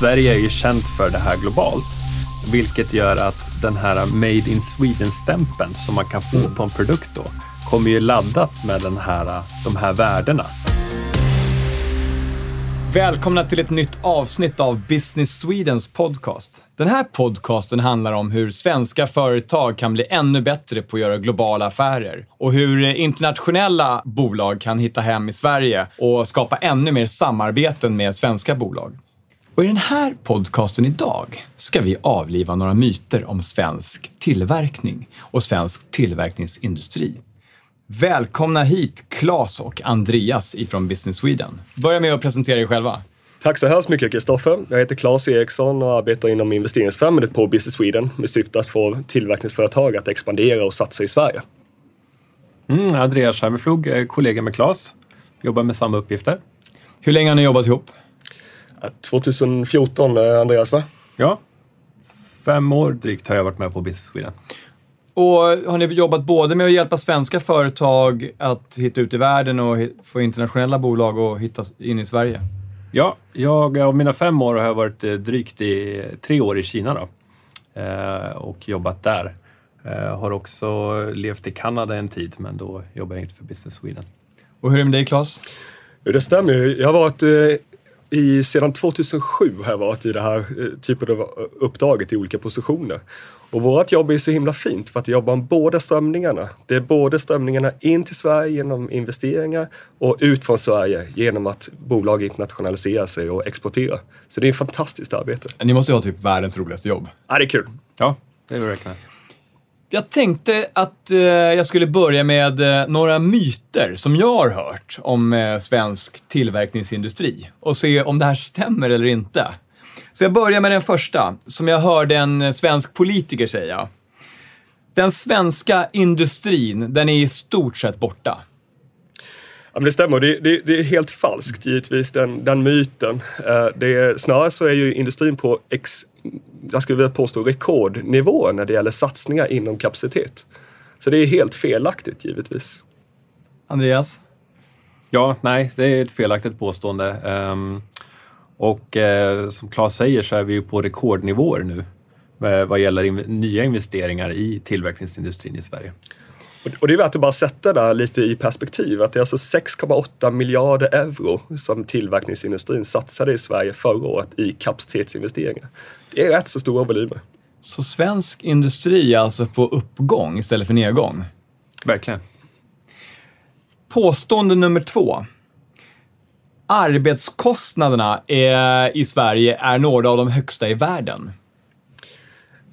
Sverige är ju känt för det här globalt, vilket gör att den här Made in Sweden-stämpeln som man kan få på en produkt då, kommer ju laddat med den här, de här värdena. Välkomna till ett nytt avsnitt av Business Swedens podcast. Den här podcasten handlar om hur svenska företag kan bli ännu bättre på att göra globala affärer och hur internationella bolag kan hitta hem i Sverige och skapa ännu mer samarbeten med svenska bolag. Och I den här podcasten idag ska vi avliva några myter om svensk tillverkning och svensk tillverkningsindustri. Välkomna hit Claes och Andreas ifrån Business Sweden. Börja med att presentera er själva. Tack så hemskt mycket Kristoffer. Jag heter Claes Eriksson och arbetar inom investeringsfrämjandet på Business Sweden med syfte att få tillverkningsföretag att expandera och satsa i Sverige. Mm, Andreas Scheimerflug, kollega med Claes, jobbar med samma uppgifter. Hur länge har ni jobbat ihop? 2014, eh, Andreas va? Ja, fem år drygt har jag varit med på Business Sweden. Och har ni jobbat både med att hjälpa svenska företag att hitta ut i världen och få internationella bolag att hitta in i Sverige? Ja, jag av mina fem år har jag varit eh, drygt i tre år i Kina då, eh, och jobbat där. Har också levt i Kanada en tid, men då jobbar jag inte för Business Sweden. Och hur är det med dig, Claes? Det stämmer Jag har varit i, sedan 2007 har jag varit i det här typen av uppdraget i olika positioner. Och vårt jobb är så himla fint för att det jobbar om båda strömningarna. Det är både strömningarna in till Sverige genom investeringar och ut från Sverige genom att bolag internationaliserar sig och exporterar. Så det är ett fantastiskt arbete. Ni måste ju ha typ världens roligaste jobb. Ja, det är kul. Ja, det är verkligen. Jag tänkte att eh, jag skulle börja med eh, några myter som jag har hört om eh, svensk tillverkningsindustri och se om det här stämmer eller inte. Så jag börjar med den första, som jag hörde en eh, svensk politiker säga. Den svenska industrin, den är i stort sett borta. Ja, men det stämmer, det, det, det är helt falskt givetvis, den, den myten. Eh, det är, snarare så är ju industrin på, ex, jag skulle vilja påstå, rekordnivå när det gäller satsningar inom kapacitet. Så det är helt felaktigt givetvis. Andreas? Ja, nej, det är ett felaktigt påstående. Um, och eh, som Claes säger så är vi ju på rekordnivåer nu eh, vad gäller in nya investeringar i tillverkningsindustrin i Sverige. Och det är värt att bara sätta det lite i perspektiv. Att det är alltså 6,8 miljarder euro som tillverkningsindustrin satsade i Sverige förra året i kapacitetsinvesteringar. Det är rätt så stora volymer. Så svensk industri är alltså på uppgång istället för nedgång? Verkligen. Påstående nummer två arbetskostnaderna är, i Sverige är några av de högsta i världen.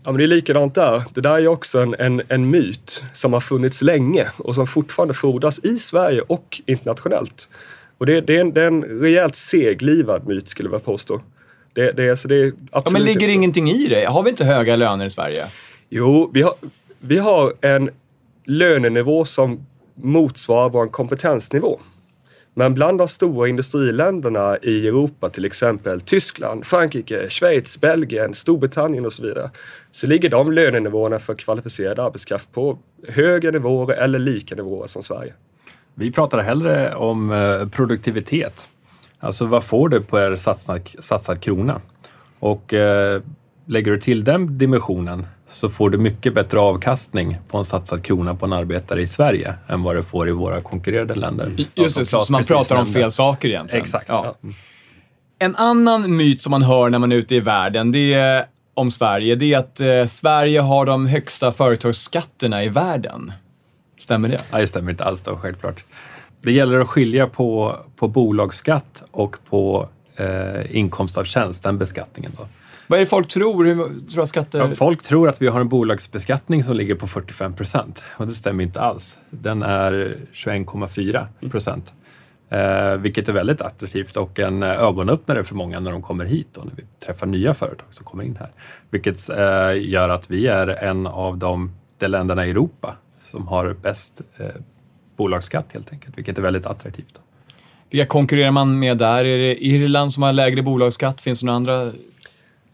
Ja, men det är likadant där. Det där är också en, en, en myt som har funnits länge och som fortfarande frodas i Sverige och internationellt. Och det, det, är, en, det är en rejält seglivad myt skulle jag påstå. Det, det, alltså det är ja, men ligger ingenting i det? Har vi inte höga löner i Sverige? Jo, vi har, vi har en lönenivå som motsvarar vår kompetensnivå. Men bland de stora industriländerna i Europa, till exempel Tyskland, Frankrike, Schweiz, Belgien, Storbritannien och så vidare, så ligger de lönenivåerna för kvalificerad arbetskraft på högre nivåer eller lika nivåer som Sverige. Vi pratar hellre om eh, produktivitet. Alltså vad får du per satsad, satsad krona? Och eh, lägger du till den dimensionen så får du mycket bättre avkastning på en satsad krona på en arbetare i Sverige än vad du får i våra konkurrerande länder. Just det, så man pratar om fel saker egentligen. Exakt. Ja. En annan myt som man hör när man är ute i världen, det är om Sverige, det är att eh, Sverige har de högsta företagsskatterna i världen. Stämmer det? Nej, det stämmer inte alls då, självklart. Det gäller att skilja på, på bolagsskatt och på eh, inkomst av tjänst, den beskattningen. Då. Vad är det folk tror? Hur, tror skatter... Ja, folk tror att vi har en bolagsbeskattning som ligger på 45 procent och det stämmer inte alls. Den är 21,4 procent. Eh, vilket är väldigt attraktivt och en ögonöppnare för många när de kommer hit och när vi träffar nya företag som kommer in här. Vilket eh, gör att vi är en av de, de länderna i Europa som har bäst eh, bolagsskatt helt enkelt, vilket är väldigt attraktivt. Vilka konkurrerar man med där? Är det Irland som har lägre bolagsskatt? Finns det några andra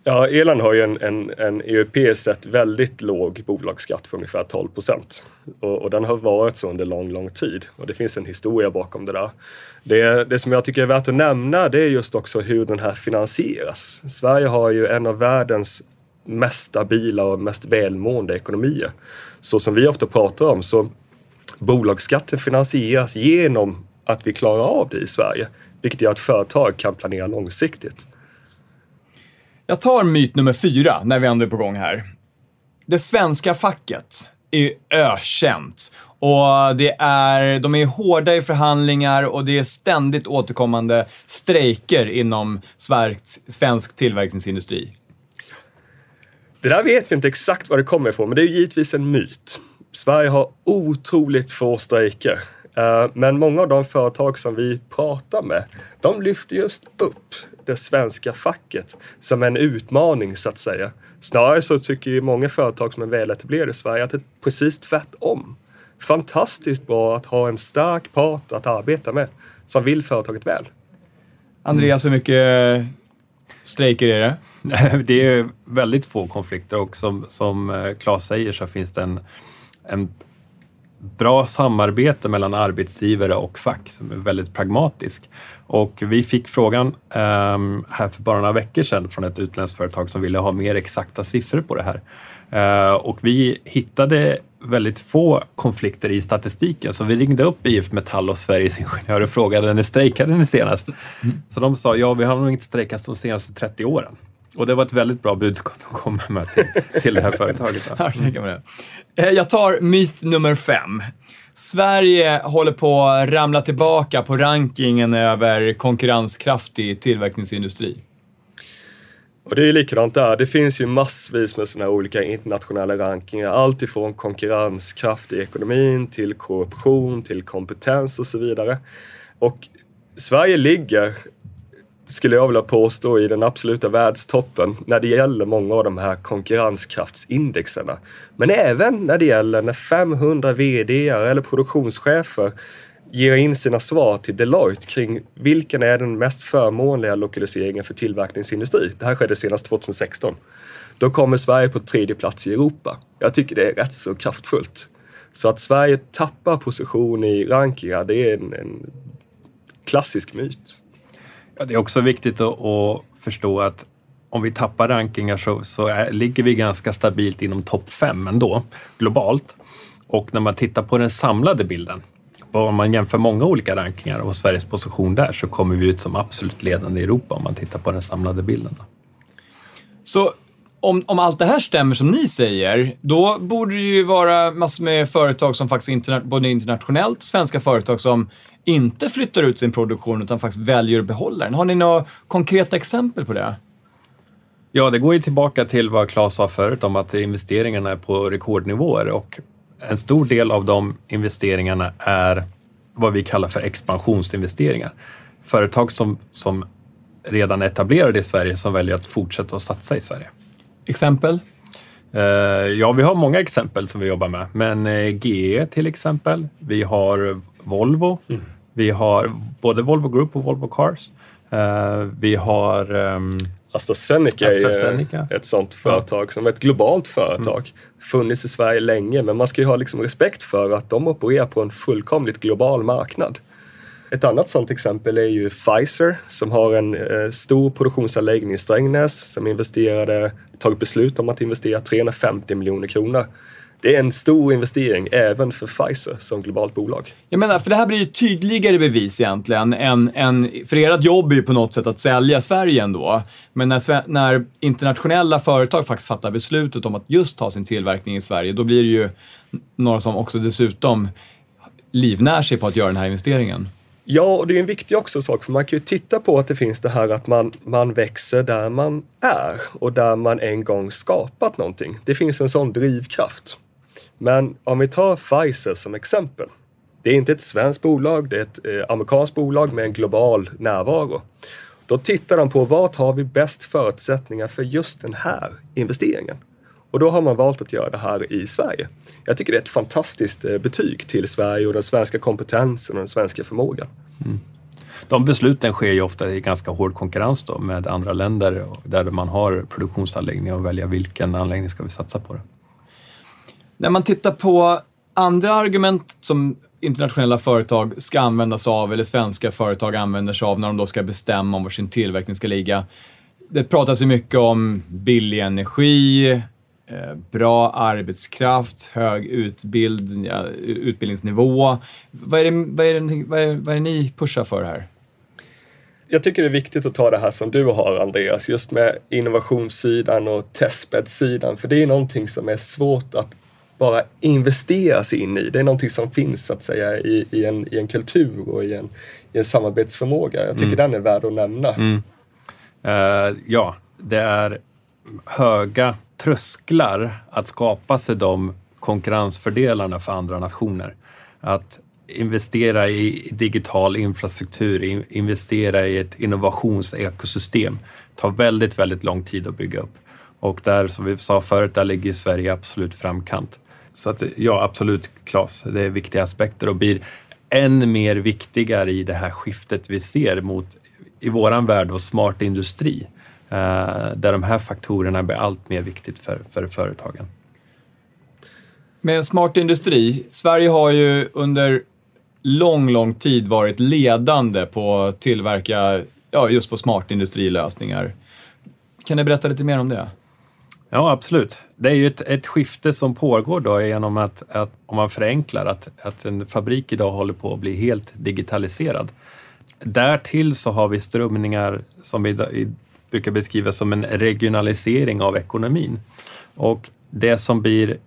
Ja, Irland har ju en, en, en europeiskt sett väldigt låg bolagsskatt på ungefär 12 procent. Och, och, den har varit så under lång, lång tid. Och det finns en historia bakom det där. Det, det som jag tycker är värt att nämna det är just också hur den här finansieras. Sverige har ju en av världens mest stabila och mest välmående ekonomier. Så som vi ofta pratar om så bolagsskatten finansieras genom att vi klarar av det i Sverige. Vilket gör att företag kan planera långsiktigt. Jag tar myt nummer fyra när vi ändå är på gång här. Det svenska facket är ökänt. Och det är, de är hårda i förhandlingar och det är ständigt återkommande strejker inom svensk tillverkningsindustri. Det där vet vi inte exakt var det kommer ifrån, men det är givetvis en myt. Sverige har otroligt få strejker. Eh, men många av de företag som vi pratar med, de lyfter just upp det svenska facket som en utmaning så att säga. Snarare så tycker ju många företag som är väletablerade i Sverige att det är precis tvärtom. Fantastiskt bra att ha en stark part att arbeta med som vill företaget väl. Andreas, hur mycket strejker är det? Det är väldigt få konflikter och som, som eh, Claes säger så finns det en, en bra samarbete mellan arbetsgivare och fack som är väldigt pragmatisk. Och vi fick frågan um, här för bara några veckor sedan från ett utländskt företag som ville ha mer exakta siffror på det här. Uh, och vi hittade väldigt få konflikter i statistiken så vi ringde upp IF Metall och Sveriges Ingenjörer och frågade när strejkade ni senast? Mm. Så de sa ja, vi har nog inte strejkat de senaste 30 åren. Och det var ett väldigt bra budskap att komma med till, till det här företaget. Jag, eh, jag tar myt nummer fem. Sverige håller på att ramla tillbaka på rankingen över konkurrenskraftig tillverkningsindustri. Och det är likadant där. Det finns ju massvis med sådana olika internationella rankingar. Allt ifrån konkurrenskraft i ekonomin till korruption, till kompetens och så vidare. Och Sverige ligger skulle jag vilja påstå, i den absoluta världstoppen när det gäller många av de här konkurrenskraftsindexerna. Men även när det gäller när 500 VD eller produktionschefer ger in sina svar till Deloitte kring vilken är den mest förmånliga lokaliseringen för tillverkningsindustri. Det här skedde senast 2016. Då kommer Sverige på tredje plats i Europa. Jag tycker det är rätt så kraftfullt. Så att Sverige tappar position i rankingar, det är en, en klassisk myt. Ja, det är också viktigt att, att förstå att om vi tappar rankingar så, så är, ligger vi ganska stabilt inom topp fem ändå, globalt. Och när man tittar på den samlade bilden, om man jämför många olika rankingar och Sveriges position där, så kommer vi ut som absolut ledande i Europa om man tittar på den samlade bilden. Så om, om allt det här stämmer som ni säger, då borde det ju vara massor med företag som faktiskt interna både internationellt och svenska företag som inte flyttar ut sin produktion utan faktiskt väljer att behålla den. Har ni några konkreta exempel på det? Ja, det går ju tillbaka till vad Claes sa förut om att investeringarna är på rekordnivåer och en stor del av de investeringarna är vad vi kallar för expansionsinvesteringar. Företag som, som redan är etablerade i Sverige som väljer att fortsätta att satsa i Sverige. Exempel? Uh, ja, vi har många exempel som vi jobbar med, men uh, GE till exempel. Vi har Volvo. Mm. Vi har både Volvo Group och Volvo Cars. Uh, vi har um, AstraZeneca, AstraZeneca är ett sånt företag ja. som ett globalt företag. Mm. Funnits i Sverige länge men man ska ju ha liksom respekt för att de opererar på en fullkomligt global marknad. Ett annat sånt exempel är ju Pfizer som har en eh, stor produktionsanläggning i Strängnäs som investerade, tagit beslut om att investera 350 miljoner kronor det är en stor investering även för Pfizer som globalt bolag. Jag menar, för det här blir ju tydligare bevis egentligen än, än för ert jobb är ju på något sätt att sälja Sverige ändå. Men när, när internationella företag faktiskt fattar beslutet om att just ha sin tillverkning i Sverige, då blir det ju några som också dessutom livnär sig på att göra den här investeringen. Ja, och det är en viktig också sak, för man kan ju titta på att det finns det här att man, man växer där man är och där man en gång skapat någonting. Det finns en sån drivkraft. Men om vi tar Pfizer som exempel. Det är inte ett svenskt bolag, det är ett eh, amerikanskt bolag med en global närvaro. Då tittar de på vart har vi bäst förutsättningar för just den här investeringen? Och då har man valt att göra det här i Sverige. Jag tycker det är ett fantastiskt eh, betyg till Sverige och den svenska kompetensen och den svenska förmågan. Mm. De besluten sker ju ofta i ganska hård konkurrens då med andra länder där man har produktionsanläggningar och välja vilken anläggning ska vi satsa på. Det. När man tittar på andra argument som internationella företag ska använda sig av, eller svenska företag använder sig av när de då ska bestämma om var sin tillverkning ska ligga. Det pratas ju mycket om billig energi, eh, bra arbetskraft, hög utbild, utbildningsnivå. Vad är, det, vad, är det, vad, är, vad är det ni pushar för här? jag tycker det är viktigt att ta det här som du har Andreas, just med innovationssidan och testbäddssidan. För det är någonting som är svårt att bara investera sig in i. Det är någonting som finns så att säga i, i, en, i en kultur och i en, i en samarbetsförmåga. Jag tycker mm. den är värd att nämna. Mm. Uh, ja, det är höga trösklar att skapa sig de konkurrensfördelarna för andra nationer. Att investera i digital infrastruktur, investera i ett innovationsekosystem tar väldigt, väldigt lång tid att bygga upp. Och där, som vi sa förut, där ligger Sverige absolut framkant. Så att, ja, absolut Claes, det är viktiga aspekter och blir än mer viktigare i det här skiftet vi ser mot, i våran värld, och smart industri. Eh, där de här faktorerna blir allt mer viktigt för, för företagen. Med smart industri, Sverige har ju under lång, lång tid varit ledande på att tillverka, ja, just på smart industrilösningar. Kan du berätta lite mer om det? Ja, absolut. Det är ju ett, ett skifte som pågår då genom att, att, om man förenklar, att, att en fabrik idag håller på att bli helt digitaliserad. Därtill så har vi strömningar som vi brukar beskriva som en regionalisering av ekonomin. Och det som blir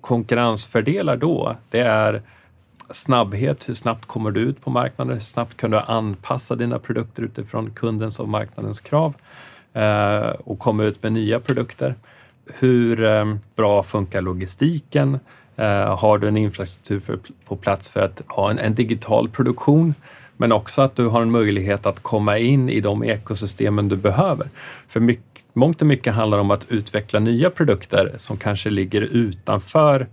konkurrensfördelar då, det är snabbhet. Hur snabbt kommer du ut på marknaden? Hur snabbt kan du anpassa dina produkter utifrån kundens och marknadens krav Eh, och komma ut med nya produkter? Hur eh, bra funkar logistiken? Eh, har du en infrastruktur för, på plats för att ha en, en, digital produktion? Men också att du har en möjlighet att komma in i de ekosystemen du behöver. För mycket, mångt och mycket handlar om att utveckla nya produkter som kanske ligger utanför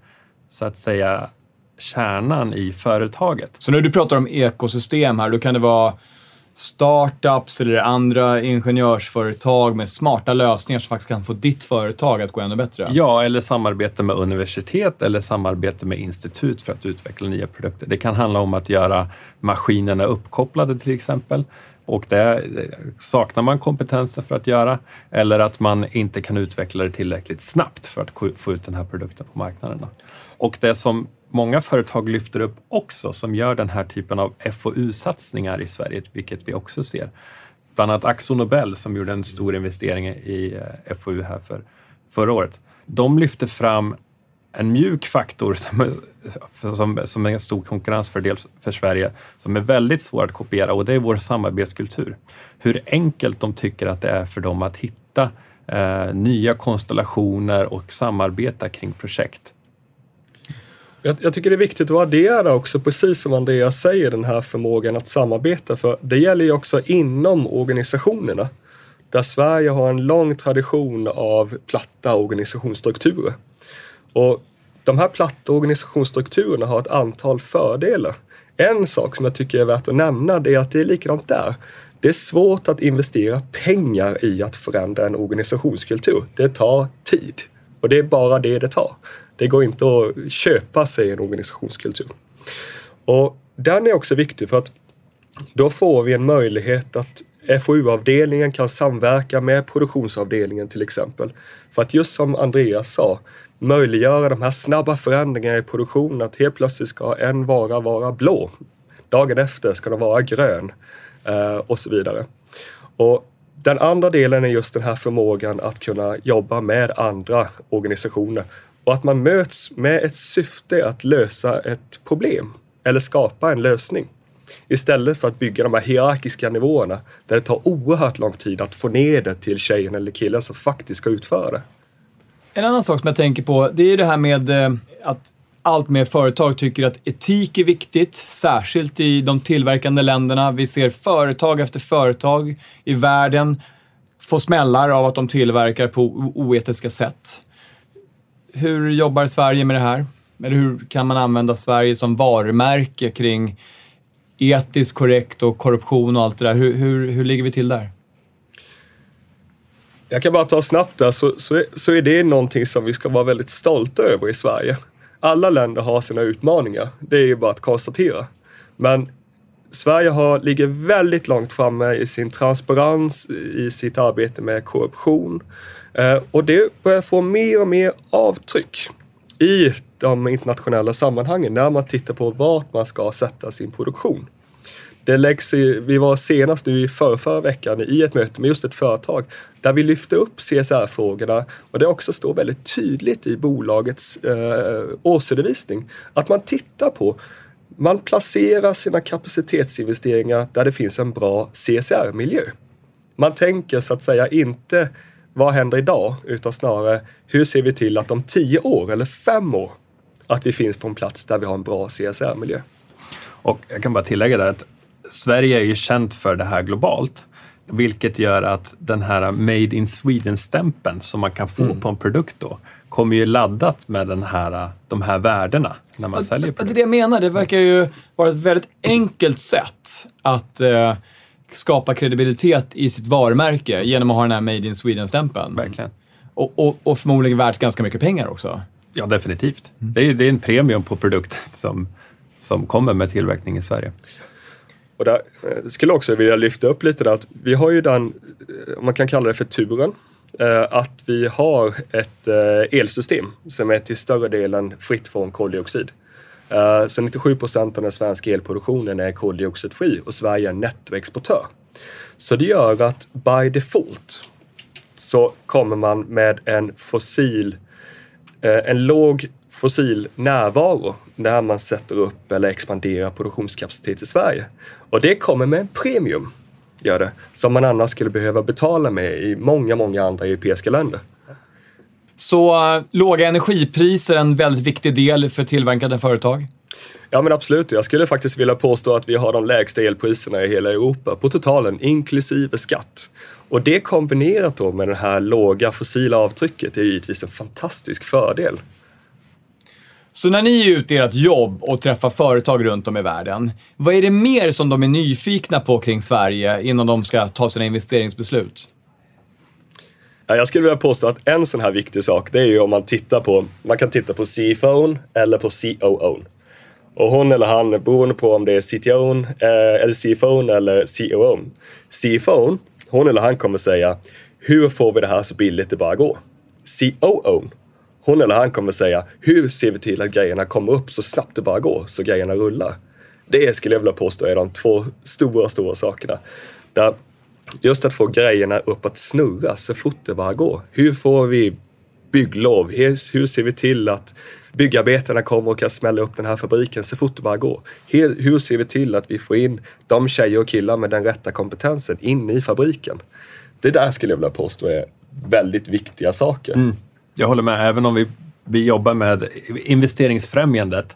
så att säga kärnan i företaget. Så när du pratar om ekosystem här, då kan det vara startups eller andra ingenjörsföretag med smarta lösningar som faktiskt kan få ditt företag att gå ännu bättre? Ja, eller samarbete med universitet eller samarbete med institut för att utveckla nya produkter. Det kan handla om att göra maskinerna uppkopplade till exempel och det saknar man kompetensen för att göra eller att man inte kan utveckla det tillräckligt snabbt för att få ut den här produkten på marknaden. Och det som många företag lyfter upp också som gör den här typen av FoU-satsningar i Sverige, vilket vi också ser. Bland annat Axo Nobel som gjorde en stor investering i eh, FoU här för förra året. De lyfter fram en mjuk faktor som, som, som är en stor konkurrensfördel för Sverige som är väldigt svår att kopiera och det är vår samarbetskultur. Hur enkelt de tycker att det är för dem att hitta eh, nya konstellationer och samarbeta kring projekt. Jag, jag, tycker det är viktigt att addera också, precis som Andreas säger, den här förmågan att samarbeta. För det gäller ju också inom organisationerna. Där Sverige har en lång tradition av platta organisationsstrukturer. Och de här platta organisationsstrukturerna har ett antal fördelar. En sak som jag tycker är värt att nämna det är att det är likadant där. Det är svårt att investera pengar i att förändra en organisationskultur. Det tar tid och det är bara det det tar. Det går inte att köpa sig en organisationskultur. Och den är också viktig för att då får vi en möjlighet att FoU-avdelningen kan samverka med produktionsavdelningen till exempel. För att just som Andreas sa, möjliggöra de här snabba förändringarna i produktionen. Att helt plötsligt ska en vara vara blå. Dagen efter ska den vara grön eh, och så vidare. Och den andra delen är just den här förmågan att kunna jobba med andra organisationer och att man möts med ett syfte att lösa ett problem eller skapa en lösning. Istället för att bygga de här hierarkiska nivåerna där det tar oerhört lång tid att få ner det till tjejen eller killen som faktiskt ska utföra det. En annan sak som jag tänker på, det är det här med eh, att allt mer företag tycker att etik är viktigt, särskilt i de tillverkande länderna. Vi ser företag efter företag i världen få smällar av att de tillverkar på oetiska sätt. Hur jobbar Sverige med det här? Eller hur kan man använda Sverige som varumärke kring etiskt korrekt och korruption och allt det där. Hur, hur, hur ligger vi till där? Jag kan bara ta snabbt där, så, så, är, så är det någonting som vi ska vara väldigt stolta över i Sverige. Alla länder har sina utmaningar, det är ju bara att konstatera. Men Sverige har, ligger väldigt långt framme i sin transparens, i sitt arbete med korruption. Eh, och det börjar få mer och mer avtryck i de internationella sammanhangen när man tittar på vart man ska sätta sin produktion. Det läggs i, vi var senast nu i förra, förra veckan i ett möte med just ett företag där vi lyfte upp CSR-frågorna och det också står väldigt tydligt i bolagets eh, årsredovisning att man tittar på man placerar sina kapacitetsinvesteringar där det finns en bra CSR-miljö. Man tänker så att säga inte vad händer idag utan snarare hur ser vi till att om tio år eller fem år att vi finns på en plats där vi har en bra CSR-miljö. Och jag kan bara tillägga där att Sverige är ju känt för det här globalt. Vilket gör att den här Made in Sweden-stämpeln som man kan få mm. på en produkt då kommer ju laddat med den här, de här värdena när man ja, säljer produkter. Det är det jag menar. Det verkar ju vara ett väldigt enkelt sätt att eh, skapa kredibilitet i sitt varumärke genom att ha den här Made in Sweden-stämpeln. Verkligen. Och, och, och, förmodligen värt ganska mycket pengar också. Ja, definitivt. Mm. Det, är, det är en premium på produkten som, som kommer med tillverkning i Sverige. Och där eh, skulle också vilja lyfta upp lite där att vi har ju den, eh, man kan kalla det för turen, eh, att vi har ett elsystem som är till större delen fritt från koldioxid. Eh, så 97 procent av den svenska elproduktionen är koldioxidfri och Sverige är nettoexportör. Så det gör att by default så kommer man med en fossil, eh, en låg fossil närvaro när man sätter upp eller expanderar produktionskapacitet i Sverige. Och det kommer med en premium, gör det, som man annars skulle behöva betala med i många, många andra europeiska länder. Så uh, låga energipriser är en väldigt viktig del för tillverkande företag? Ja men absolut, jag skulle faktiskt vilja påstå att vi har de lägsta elpriserna i hela Europa på totalen inklusive skatt. Och det kombinerat då med det här låga fossila avtrycket är givetvis en fantastisk fördel så när ni är ute i ert jobb och träffar företag runt om i världen, vad är det mer som de är nyfikna på kring Sverige innan de ska ta sina investeringsbeslut? Jag skulle vilja påstå att en sån här viktig sak, det är ju om man tittar på, man kan titta på CFON eller på COO. Och hon eller han, beroende på om det är CTON eh, eller CFON eller COO. CFON, hon eller han kommer säga, hur får vi det här så billigt det bara går? COO, hon eller han kommer säga, hur ser vi till att grejerna kommer upp så snabbt det bara går, så grejerna rullar? Det skulle jag vilja påstå är de två stora, stora sakerna. Där just att få grejerna upp att snurra så fort det bara går. Hur får vi bygglov? Hur, hur ser vi till att byggarbetarna kommer och kan smälla upp den här fabriken så fort det bara går? Hur, hur ser vi till att vi får in de tjejer och killar med den rätta kompetensen in i fabriken? Det där skulle jag vilja påstå är väldigt viktiga saker. Mm. Jag håller med. Även om vi, vi jobbar med investeringsfrämjandet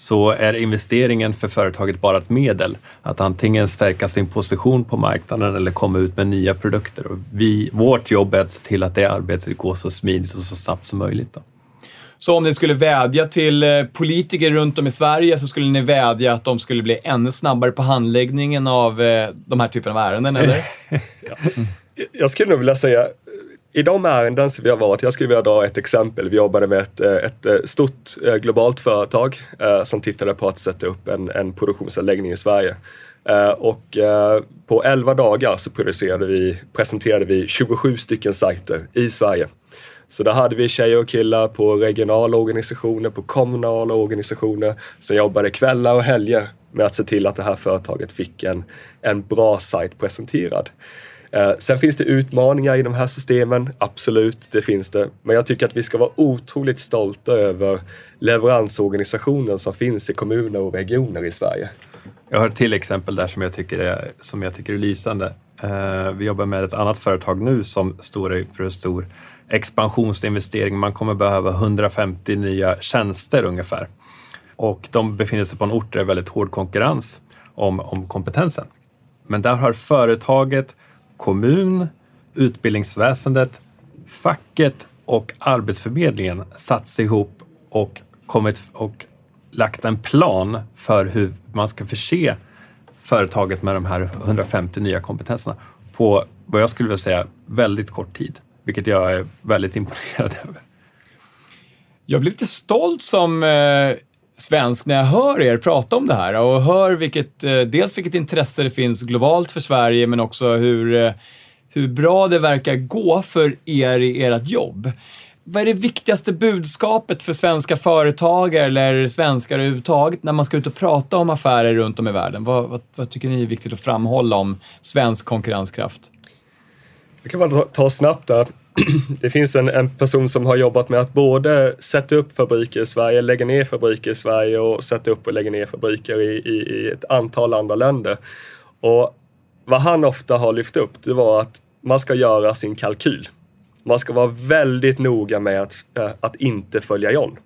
så är investeringen för företaget bara ett medel att antingen stärka sin position på marknaden eller komma ut med nya produkter. Och vi, vårt jobb är att se till att det arbetet går så smidigt och så snabbt som möjligt. Då. Så om ni skulle vädja till eh, politiker runt om i Sverige så skulle ni vädja att de skulle bli ännu snabbare på handläggningen av eh, de här typen av ärenden, eller? ja. Jag skulle nog vilja säga i de ärenden som vi har varit, jag skulle vilja dra ett exempel. Vi jobbade med ett, eh, ett eh, stort eh, globalt företag eh, som tittade på att sätta upp en, en produktionsanläggning i Sverige. Eh, och eh, på 11 dagar så producerade vi, presenterade vi 27 stycken sajter i Sverige. Så där hade vi tjejer och killar på regionala organisationer, på kommunala organisationer som jobbade kvällar och helger med att se till att det här företaget fick en, en bra sajt presenterad. Eh, sen finns det utmaningar i de här systemen, absolut, det finns det. Men jag tycker att vi ska vara otroligt stolta över leveransorganisationen som finns i kommuner och regioner i Sverige. Jag har ett till exempel där som jag tycker är, som jag tycker är lysande. Eh, vi jobbar med ett annat företag nu som står för en stor expansionsinvestering. Man kommer behöva 150 nya tjänster ungefär. Och de befinner sig på en ort där det är väldigt hård konkurrens om, om kompetensen. Men där har företaget kommun, utbildningsväsendet, facket och Arbetsförmedlingen satt sig ihop och kommit och lagt en plan för hur man ska förse företaget med de här 150 nya kompetenserna på vad jag skulle vilja säga väldigt kort tid, vilket jag är väldigt imponerad över. Jag blir lite stolt som eh, svensk när jag hör er prata om det här och hör vilket, eh, dels vilket intresse det finns globalt för Sverige, men också hur, eh, hur bra det verkar gå för er i ert jobb. Vad är det viktigaste budskapet för svenska företagare eller svenskar överhuvudtaget när man ska ut och prata om affärer runt om i världen? Vad, vad, vad tycker ni är viktigt att framhålla om svensk konkurrenskraft? Jag kan bara ta, ta snabbt där. Det finns en, en, person som har jobbat med att både sätta upp fabriker i Sverige, lägga ner fabriker i Sverige och sätta upp och lägga ner fabriker i, i, i ett antal andra länder. Och vad han ofta har lyft upp, det var att man ska göra sin kalkyl. Man ska vara väldigt noga med att, eh, att inte följa John.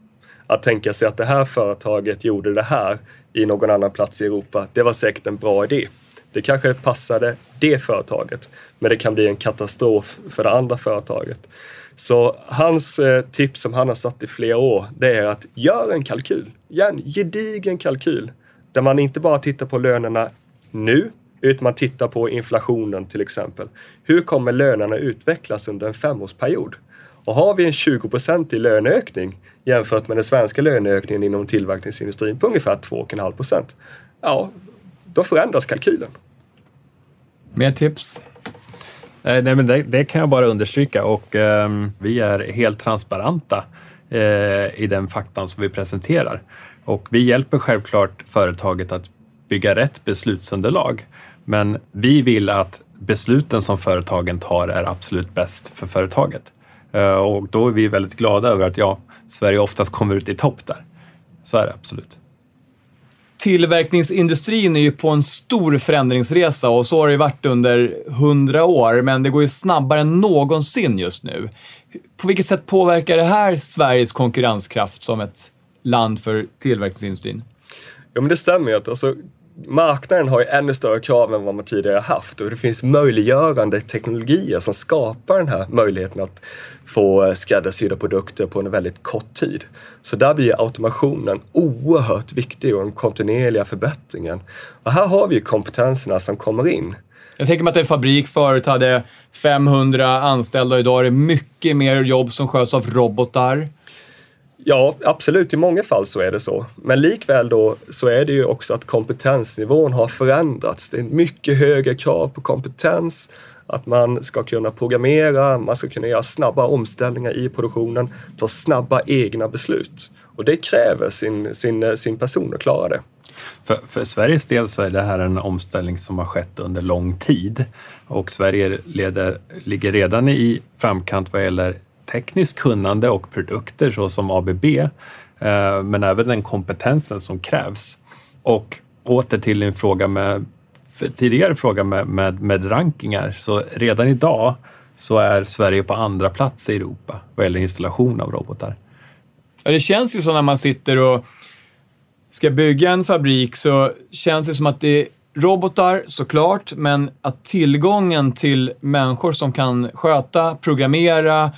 Att tänka sig att det här företaget gjorde det här i någon annan plats i Europa. Det var säkert en bra idé. Det kanske passade det företaget, men det kan bli en katastrof för det andra företaget. Så hans eh, tips som han har satt i flera år, det är att gör en kalkyl. Gör en gedigen kalkyl där man inte bara tittar på lönerna nu, utan man tittar på inflationen till exempel. Hur kommer lönerna utvecklas under en femårsperiod? Och har vi en 20 i löneökning jämfört med den svenska löneökningen inom tillverkningsindustrin på ungefär 2,5 procent, ja, då förändras kalkylen. Mer tips? Eh, nej, men det, det, kan jag bara understryka och eh, vi är helt transparenta eh, i den faktan som vi presenterar. Och vi hjälper självklart företaget att bygga rätt beslutsunderlag. Men vi vill att besluten som företagen tar är absolut bäst för företaget. Eh, och då är vi väldigt glada över att ja, Sverige oftast kommer ut i topp där. Så är det absolut tillverkningsindustrin är ju på en stor förändringsresa och så har det varit under hundra år, men det går ju snabbare än någonsin just nu. På vilket sätt påverkar det här Sveriges konkurrenskraft som ett land för tillverkningsindustrin? Ja, men det stämmer ju. Alltså, marknaden har ju ännu större krav än vad man tidigare haft och det finns möjliggörande teknologier som skapar den här möjligheten att få eh, skräddarsydda produkter på en väldigt kort tid. Så där blir automationen oerhört viktig och den kontinuerliga förbättringen. Och här har vi kompetenserna som kommer in. Jag tänker mig att en fabrik förut hade 500 anställda och idag är det mycket mer jobb som sköts av robotar. Ja, absolut. I många fall så är det så. Men likväl då så är det ju också att kompetensnivån har förändrats. Det är mycket högre krav på kompetens, att man ska kunna programmera, man ska kunna göra snabba omställningar i produktionen, ta snabba egna beslut. Och det kräver sin, sin, sin person att klara det. För, för, Sveriges del så är det här en omställning som har skett under lång tid och Sverige leder, ligger redan i framkant vad gäller tekniskt kunnande och produkter såsom ABB, eh, men även den kompetensen som krävs. Och åter till din fråga med, tidigare fråga med, med, med rankingar, så redan idag så är Sverige på andra plats i Europa vad gäller installation av robotar. Ja, det känns ju så när man sitter och ska bygga en fabrik så känns det som att det är robotar såklart, men att tillgången till människor som kan sköta, programmera,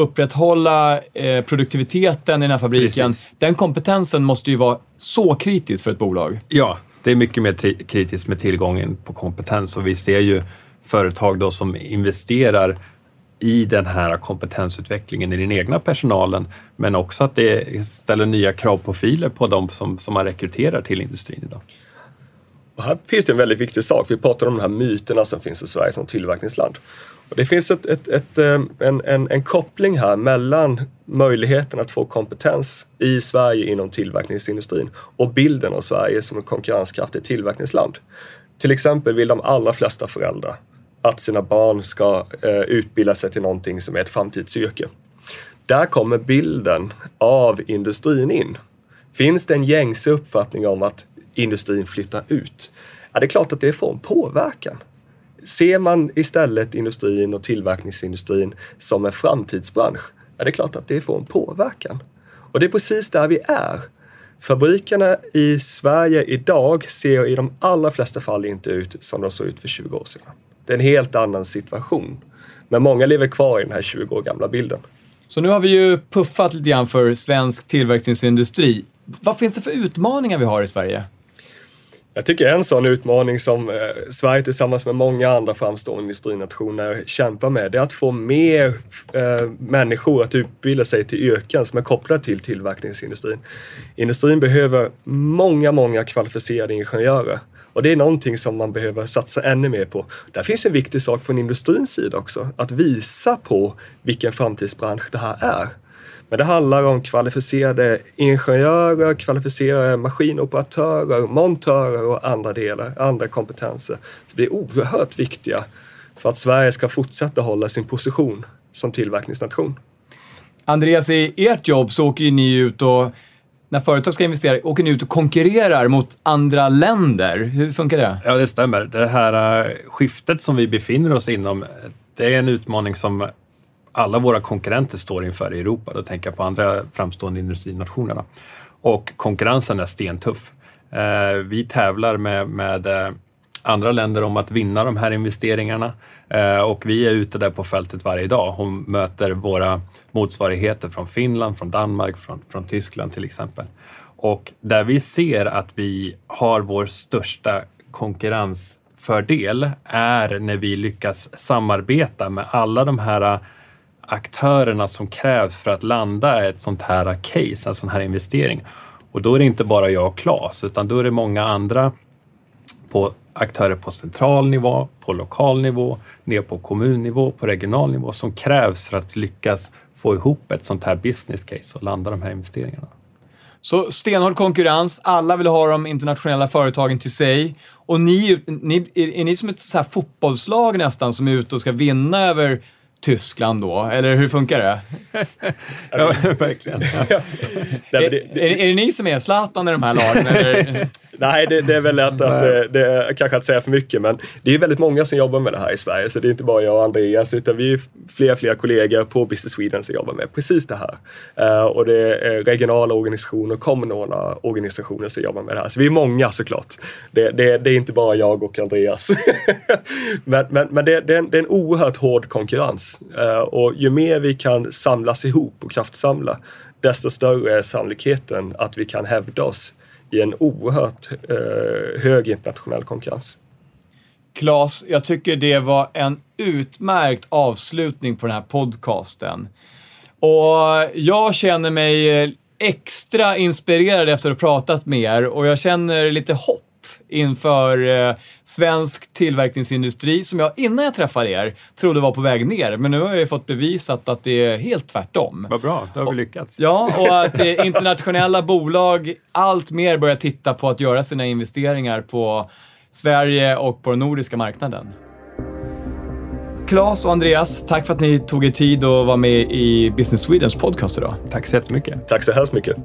upprätthålla eh, produktiviteten i den här fabriken. Precis. Den kompetensen måste ju vara så kritisk för ett bolag. Ja, det är mycket mer kritiskt med tillgången på kompetens och vi ser ju företag då som investerar i den här kompetensutvecklingen i den egna personalen, men också att det ställer nya kravprofiler på de som, som man rekryterar till industrin idag. Och här finns det en väldigt viktig sak. Vi pratar om de här myterna som finns i Sverige som tillverkningsland. Och det finns ett, ett, ett, eh, en, en, en koppling här mellan möjligheten att få kompetens i Sverige inom tillverkningsindustrin och bilden av Sverige som ett konkurrenskraftigt tillverkningsland. Till exempel vill de allra flesta föräldrar att sina barn ska eh, utbilda sig till någonting som är ett framtidsyrke. Där kommer bilden av industrin in. Finns det en gängse uppfattning om att industrin flyttar ut? Ja, det är klart att det får en påverkan. Ser man istället industrin och tillverkningsindustrin som en framtidsbransch, ja, det är klart att det får en påverkan. Och det är precis där vi är. Fabrikerna i Sverige idag ser i de allra flesta fall inte ut som de såg ut för 20 år sedan. Det är en helt annan situation. Men många lever kvar i den här 20 år gamla bilden. Så nu har vi ju puffat lite grann för svensk tillverkningsindustri. Vad finns det för utmaningar vi har i Sverige? Jag tycker en sån utmaning som eh, Sverige tillsammans med många andra framstående industrinationer kämpar med, det är att få mer eh, människor att utbilda sig till yrken som är kopplade till tillverkningsindustrin. Industrin behöver många, många kvalificerade ingenjörer. Och det är någonting som man behöver satsa ännu mer på. Där finns en viktig sak från industrins sida också, att visa på vilken framtidsbransch det här är. Men det handlar om kvalificerade ingenjörer, kvalificerade maskinoperatörer, montörer och andra delar, andra kompetenser. Så det är oerhört viktiga för att Sverige ska fortsätta hålla sin position som tillverkningsnation. Andreas, i ert jobb så åker ju ni ut och när företag ska investera, åker ni ut och konkurrerar mot andra länder. Hur funkar det? Ja, det stämmer. Det här uh, skiftet som vi befinner oss inom, det är en utmaning som alla våra konkurrenter står inför i Europa. Då tänker jag på andra framstående industrinationerna. Och konkurrensen är stentuff. Eh, vi tävlar med, med eh, andra länder om att vinna de här investeringarna. Eh, och vi är ute där på fältet varje dag och möter våra motsvarigheter från Finland, från Danmark, från, från Tyskland till exempel. Och där vi ser att vi har vår största konkurrensfördel är när vi lyckas samarbeta med alla de här aktörerna som krävs för att landa ett sånt här case, en sån här investering. Och då är det inte bara jag och Claes, utan då är det många andra på aktörer på central nivå, på lokal nivå, ner på kommunnivå, på regional nivå som krävs för att lyckas få ihop ett sånt här business case och landa de här investeringarna. Så stenhård konkurrens, alla vill ha de internationella företagen till sig. Och ni, ni är, är ni som ett så här fotbollslag nästan som är ute och ska vinna över Tyskland då? Eller hur funkar det? ja, verkligen. Ja. är, är, är, det ni som är Zlatan i de här lagen? Nej, det, det, är väl lätt att, det, det är kanske att säga för mycket, men det är väldigt många som jobbar med det här i Sverige, så det är inte bara jag och Andreas, utan vi är fler och fler kollegor på Business Sweden som jobbar med precis det här. Uh, och det är regionala organisationer kommunala organisationer som jobbar med det här. Så vi är många såklart. Det, det, det är inte bara jag och Andreas. men men, men det, det, är en, det är en oerhört hård konkurrens uh, och ju mer vi kan samlas ihop och kraftsamla, desto större är sannolikheten att vi kan hävda oss i en oerhört eh, hög internationell konkurrens. Klas, jag tycker det var en utmärkt avslutning på den här podcasten. Och jag känner mig eh, extra inspirerad efter att ha pratat med er och jag känner lite hopp inför eh, svensk tillverkningsindustri som jag innan jag träffade er trodde var på väg ner. Men nu har jag ju fått bevisat att det är helt tvärtom. Vad bra, då har vi lyckats. Ja, och att eh, internationella bolag allt mer börjar titta på att göra sina investeringar på Sverige och på den nordiska marknaden. Claes och Andreas, tack för att ni tog er tid och var med i Business Swedens podcast idag. Tack så jättemycket. Tack så hemskt mycket.